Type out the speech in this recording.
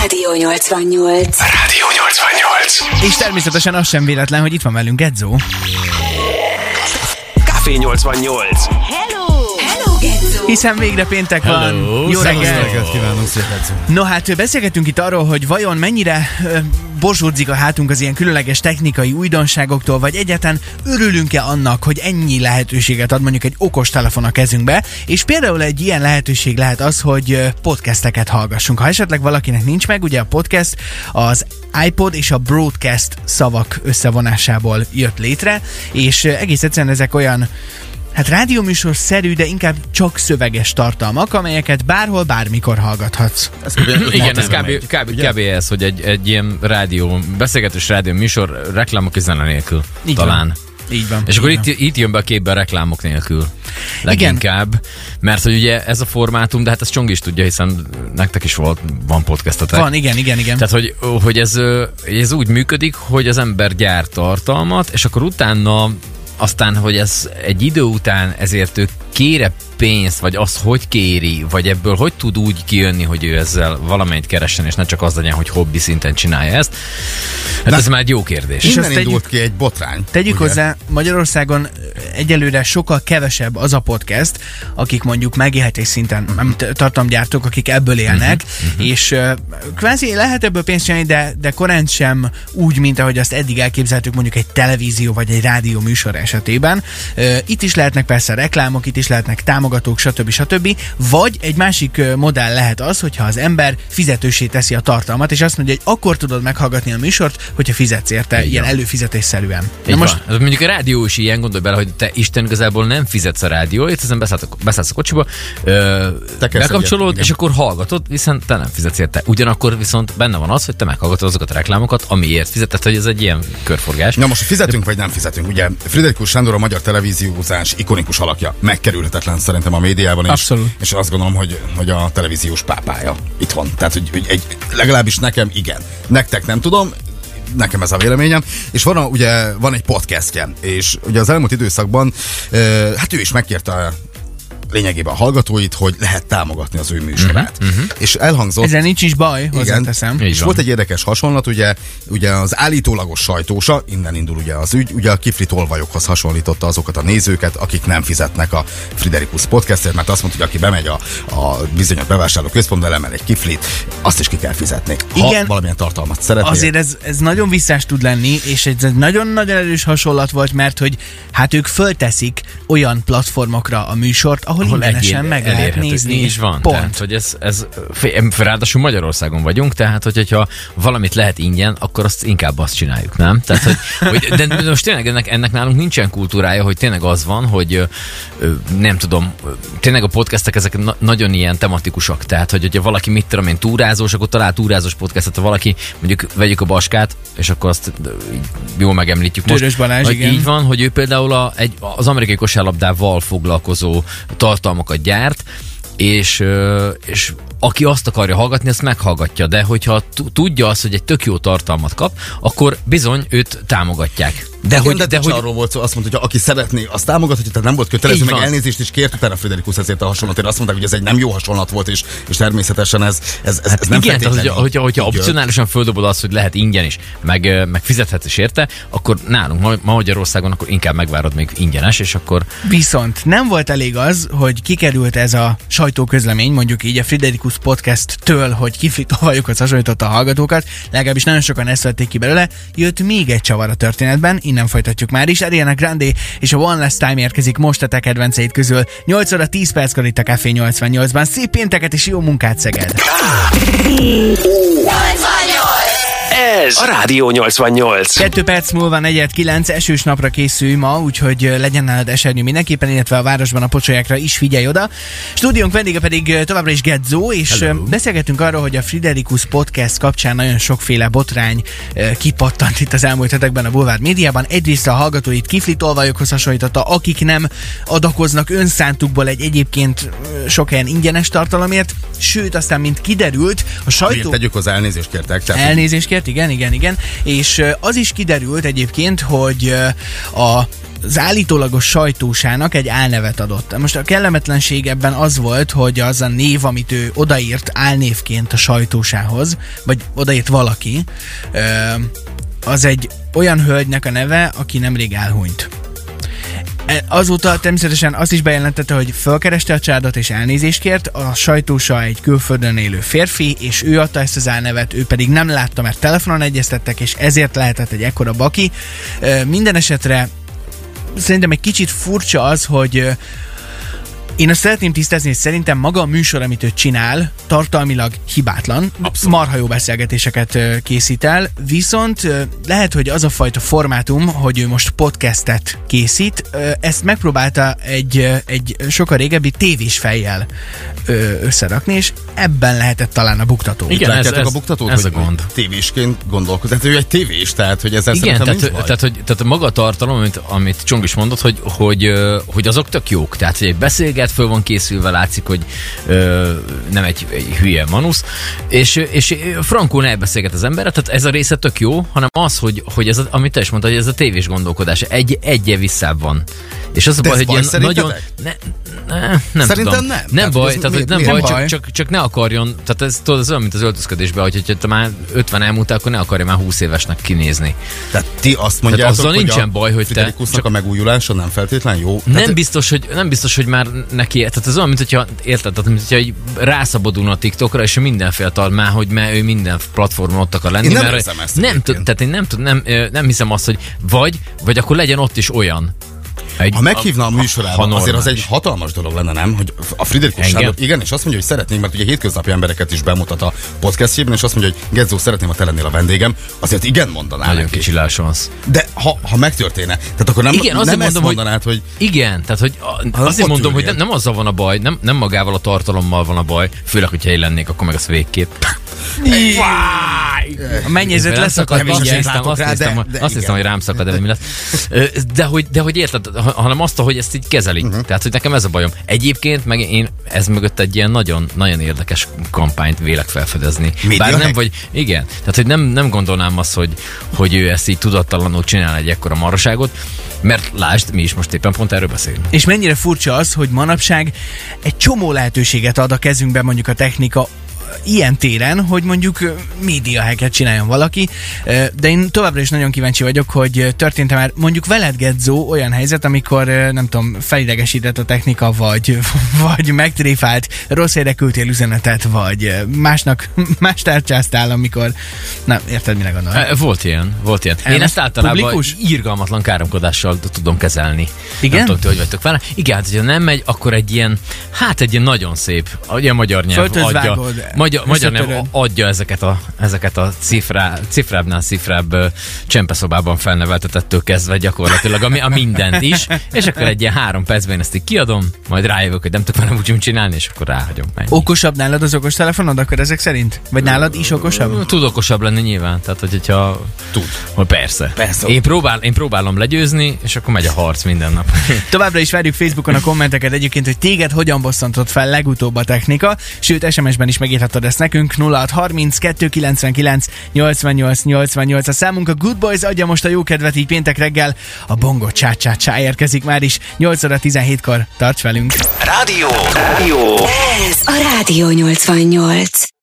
Rádió 88. Rádió 88. És természetesen az sem véletlen, hogy itt van velünk Edzó. Café 88. Hello! Hello, Gezzó! Hiszen végre péntek van. Jó reggel. reggelt kívánunk, szép Edzó. No hát beszélgetünk itt arról, hogy vajon mennyire ö, borsódzik a hátunk az ilyen különleges technikai újdonságoktól, vagy egyáltalán örülünk-e annak, hogy ennyi lehetőséget ad mondjuk egy okos telefon a kezünkbe, és például egy ilyen lehetőség lehet az, hogy podcasteket hallgassunk. Ha esetleg valakinek nincs meg, ugye a podcast az iPod és a broadcast szavak összevonásából jött létre, és egész egyszerűen ezek olyan Hát rádióműsor szerű, de inkább csak szöveges tartalmak, amelyeket bárhol, bármikor hallgathatsz. Ez kb. Igen, ez kb, kb, ugye? kb, ez, hogy egy, egy ilyen rádió, beszélgetős rádió műsor reklámok és zene nélkül. Így talán. van. Így van. És akkor itt, itt jön be a képbe a reklámok nélkül. Leginkább. Mert hogy ugye ez a formátum, de hát ezt Csong is tudja, hiszen nektek is volt, van podcastotek. van. Igen, igen, igen. Tehát, hogy, hogy ez, ez úgy működik, hogy az ember gyár tartalmat, és akkor utána aztán, hogy ez egy idő után ezért ő kére pénzt, vagy az hogy kéri, vagy ebből hogy tud úgy kijönni, hogy ő ezzel valamelyet keressen, és ne csak az legyen, hogy hobbi szinten csinálja ezt. Hát ez már egy jó kérdés. És Innen indult ki egy botrány. Tegyük ugye? hozzá, Magyarországon egyelőre sokkal kevesebb az a podcast, akik mondjuk megélhetés szinten, uh-huh. tartalomgyártók, akik ebből élnek, uh-huh. és uh, kvázi lehet ebből pénzt csinálni, de, de korán sem úgy, mint ahogy azt eddig elképzeltük mondjuk egy televízió vagy egy rádió műsor esetében. Uh, itt is lehetnek persze reklámok, itt is lehetnek támogatók, stb. stb. Vagy egy másik modell lehet az, hogyha az ember fizetősé teszi a tartalmat, és azt mondja, hogy akkor tudod meghallgatni a műsort, hogyha fizetsz érte, Így ilyen van. előfizetésszerűen. Így most... van. Mondjuk a rádió is ilyen, gondolj bele, hogy te Isten igazából nem fizetsz a rádióért, hiszen beszállsz a, beszállsz a kocsiba, ö, bekapcsolod, egyet, és akkor hallgatod, viszont te nem fizetsz érte. Ugyanakkor viszont benne van az, hogy te meghallgatod azokat a reklámokat, amiért fizetett, hogy ez egy ilyen körforgás. Na most fizetünk vagy nem fizetünk? Ugye Friderikus Sándor a magyar televíziózás ikonikus alakja. Megkerülhetetlen szerintem a médiában is. Abszolút. És azt gondolom, hogy, hogy a televíziós pápája itthon. Tehát, hogy, hogy egy, legalábbis nekem igen. Nektek nem tudom, nekem ez a véleményem, és van, a, ugye, van egy podcastje, és ugye az elmúlt időszakban, uh, hát ő is megkérte lényegében a hallgatóit, hogy lehet támogatni az ő műsorát. Uh-huh, uh-huh. És elhangzott... Ezzel nincs is baj, hozzáteszem. Így És van. volt egy érdekes hasonlat, ugye, ugye az állítólagos sajtósa, innen indul ugye az ügy, ugye a kifli tolvajokhoz hasonlította azokat a nézőket, akik nem fizetnek a Friderikus podcastért, mert azt mondta, hogy aki bemegy a, a bizonyos bevásárló központba, lemel egy kiflit, azt is ki kell fizetni. Ha Igen. valamilyen tartalmat szeretnél. Azért ez, ez nagyon visszás tud lenni, és ez egy nagyon-nagyon erős hasonlat volt, mert hogy hát ők fölteszik olyan platformokra a műsort, ahol, ahol ingyenesen egyén meg lehet nézni. Így van. Pont. Tehát, hogy ez, ez, ráadásul Magyarországon vagyunk, tehát, hogy, hogyha valamit lehet ingyen, akkor azt inkább azt csináljuk, nem? Tehát, hogy, hogy de most tényleg ennek, ennek nálunk nincsen kultúrája, hogy tényleg az van, hogy nem tudom, tényleg a podcastek ezek na- nagyon ilyen tematikusak, tehát, hogy hogyha valaki mit tudom én, túrázós, akkor talál túrázós podcastet, ha valaki, mondjuk vegyük a baskát, és akkor azt jól megemlítjük most. Balázs, igen. Így van, hogy ő például a, egy, az amerikai kosárlabdával foglalkozó tartalmakat gyárt, és, és aki azt akarja hallgatni, azt meghallgatja, de hogyha tu- tudja azt, hogy egy tök jó tartalmat kap, akkor bizony őt támogatják. De Igen, hogy, de, de hogy arról volt szó, azt mondta, hogy aki szeretné, azt támogathatja, tehát nem volt kötelező, Így meg van. elnézést is kért utána Friderikus ezért a hasonlatért. Azt mondták, hogy ez egy nem jó hasonlat volt, és, és természetesen ez, ez, ez, Hát ez nem igen, tehát, hogyha, feltétlenül hogyha, hogyha opcionálisan földobod azt, hogy lehet ingyen is, meg, meg fizethetsz is érte, akkor nálunk ma, ma Magyarországon akkor inkább megvárod még ingyenes, és akkor Viszont nem volt elég az, hogy kikerült ez a sajtóközlemény, mondjuk így a Friderikus Podcast-től, hogy kiflitolvajukhoz hasonlította a hallgatókat, legalábbis nagyon sokan ezt vették ki belőle, jött még egy csavar a történetben, innen folytatjuk már is. Ariana Grande és a One Last Time érkezik most a te kedvenceid közül. 8 óra 10 perckor itt a Café 88-ban. Szép pénteket és jó munkát Szeged! Ez a Rádió 88. Kettő perc múlva negyed kilenc esős napra készül ma, úgyhogy legyen nálad esernyő mindenképpen, illetve a városban a pocsolyákra is figyelj oda. Stúdiónk vendége pedig továbbra is Gedzó, és ö, beszélgetünk arról, hogy a Friderikus Podcast kapcsán nagyon sokféle botrány kipattant itt az elmúlt hetekben a Bulvár médiában. Egyrészt a hallgatóit kiflitolvajokhoz hasonlította, akik nem adakoznak önszántukból egy egyébként sok helyen ingyenes tartalomért, sőt, aztán mint kiderült, a Miért sajtó... tegyük hozzá, elnézést kértek. Tehát, Elnézést kért, igen, igen, igen. És ö, az is kiderült egyébként, hogy a az állítólagos sajtósának egy álnevet adott. Most a kellemetlenség ebben az volt, hogy az a név, amit ő odaírt álnévként a sajtósához, vagy odaírt valaki, az egy olyan hölgynek a neve, aki nemrég elhunyt. E, Azóta természetesen azt is bejelentette, hogy felkereste a családot és elnézést kért. A sajtósa egy külföldön élő férfi, és ő adta ezt az álnevet, ő pedig nem látta, mert telefonon egyeztettek, és ezért lehetett egy ekkora baki. Ö, Minden esetre szerintem egy kicsit furcsa az, hogy én azt szeretném tisztázni, hogy szerintem maga a műsor, amit ő csinál, tartalmilag hibátlan. Abszolút. Marha jó beszélgetéseket készít el, viszont lehet, hogy az a fajta formátum, hogy ő most podcastet készít, ezt megpróbálta egy, egy sokkal régebbi tévés fejjel összerakni, és ebben lehetett talán a buktató. Igen, ez- ez- a buktatót, ez hogy a gond. Tévésként gondolkozik. Tehát ő egy tévés, tehát hogy ezzel Igen, tehát, baj. tehát, hogy, tehát maga a tartalom, amit, amit Csong is mondott, hogy, hogy, hogy azok tök jók. Tehát, hogy egy beszélget, föl van készülve, látszik, hogy ö, nem egy, egy hülye manusz, és, és frankul elbeszélget az ember, tehát ez a része tök jó, hanem az, hogy, hogy ez, a, amit te is mondtad, hogy ez a tévés gondolkodás egy, egye visszább van. És az a baj, hogy ilyen nagyon... Ne, ne, nem Szerintem tudom. nem. Nem Tehát, baj, tehát, mi- nem baj, nem csak, csak, csak ne akarjon, tehát ez, tudod, ez olyan, mint az öltözködésben, hogy hogyha te már 50 elmúltál, akkor ne akarja már 20 évesnek kinézni. Tehát ti azt mondjátok, azzal hogy nincsen a baj, hogy te csak- a megújulása nem feltétlen jó. Nem Tehát- biztos, hogy, nem biztos, hogy már neki, tehát ez olyan, mint hogyha, érted, tehát, mint hogyha rászabadulna a TikTokra, és ő mindenféle tal már, hogy már ő minden platformon ott akar lenni. Én nem mert ezt nem, tehát én nem, nem, nem hiszem azt, hogy vagy, vagy akkor legyen ott is olyan. Egy, Ha meghívna a műsorába, ha azért az egy hatalmas dolog lenne, nem? Hogy a Friderikus? Sándor, igen, és azt mondja, hogy szeretnénk, mert ugye hétköznapi embereket is bemutat a podcastjében, és azt mondja, hogy Gezzó, szeretném, ha te lennél a vendégem, azért igen mondaná Nagyon neki. kicsi lássonsz. De ha, ha megtörténne, tehát akkor nem, Igen, nem mondom, ezt hogy- mondanád, hogy Igen, tehát hogy a, azért mondom, hogy nem, nem azzal van a baj, nem, nem magával a tartalommal van a baj, főleg, hogyha én lennék, akkor meg az végképp. A mennyezet leszakad szakad, nem is azt rá, néztem, de- hogy- de azt néztem, hogy rám szakad, de mi lesz. De hogy, de hogy érted, ha- hanem azt, hogy ezt így kezelik. Uh-huh. Tehát, hogy nekem ez a bajom. Egyébként meg én ez mögött egy ilyen nagyon, nagyon érdekes kampányt vélek felfedezni. Média Bár nem vagy, igen. Tehát, hogy nem, nem gondolnám azt, hogy, hogy ő ezt így tudattalanul csinál egy ekkora maraságot, mert lásd, mi is most éppen pont erről beszélünk. És mennyire furcsa az, hogy manapság egy csomó lehetőséget ad a kezünkbe mondjuk a technika ilyen téren, hogy mondjuk ö, média hacket csináljon valaki, de én továbbra is nagyon kíváncsi vagyok, hogy történt-e már mondjuk veled Gedzó olyan helyzet, amikor nem tudom, felidegesített a technika, vagy, vagy megtréfált, rossz helyre küldtél üzenetet, vagy másnak, más tárcsáztál, amikor, na, érted, mire gondolom? E, Volt ilyen, volt ilyen. Én Ez ezt általában publikus? írgalmatlan káromkodással tudom kezelni. Igen? Nem tudom, hogy vagytok vele. Igen, hát hogyha nem megy, akkor egy ilyen, hát egy ilyen nagyon szép, ugye a magyar nyelv adja, magyar, magyar összetöröd. adja ezeket a, ezeket a cifrá, cifrábbnál cifrább csempeszobában felneveltetettől kezdve gyakorlatilag a, a mindent is, és akkor egy ilyen három percben én ezt így kiadom, majd rájövök, hogy nem tudok vele úgy csinálni, és akkor ráhagyom. Ennyi. Okosabb nálad az okos telefonod, akkor ezek szerint? Vagy nálad is okosabb? Tud okosabb lenni nyilván, tehát hogy, hogyha... Tud. Hogy persze. Persze. Én, próbál, én próbálom legyőzni, és akkor megy a harc minden nap. Továbbra is várjuk Facebookon a kommenteket egyébként, hogy téged hogyan bosszantott fel legutóbb a technika, sőt SMS-ben is megírhatod ezt nekünk 0630 299 88 88 a számunk a Good Boys adja most a jó kedvet így péntek reggel, a bongo csá csá csá érkezik már is 8 óra 17-kor, tarts velünk! Rádió. Rádió. Ez a Rádió 88.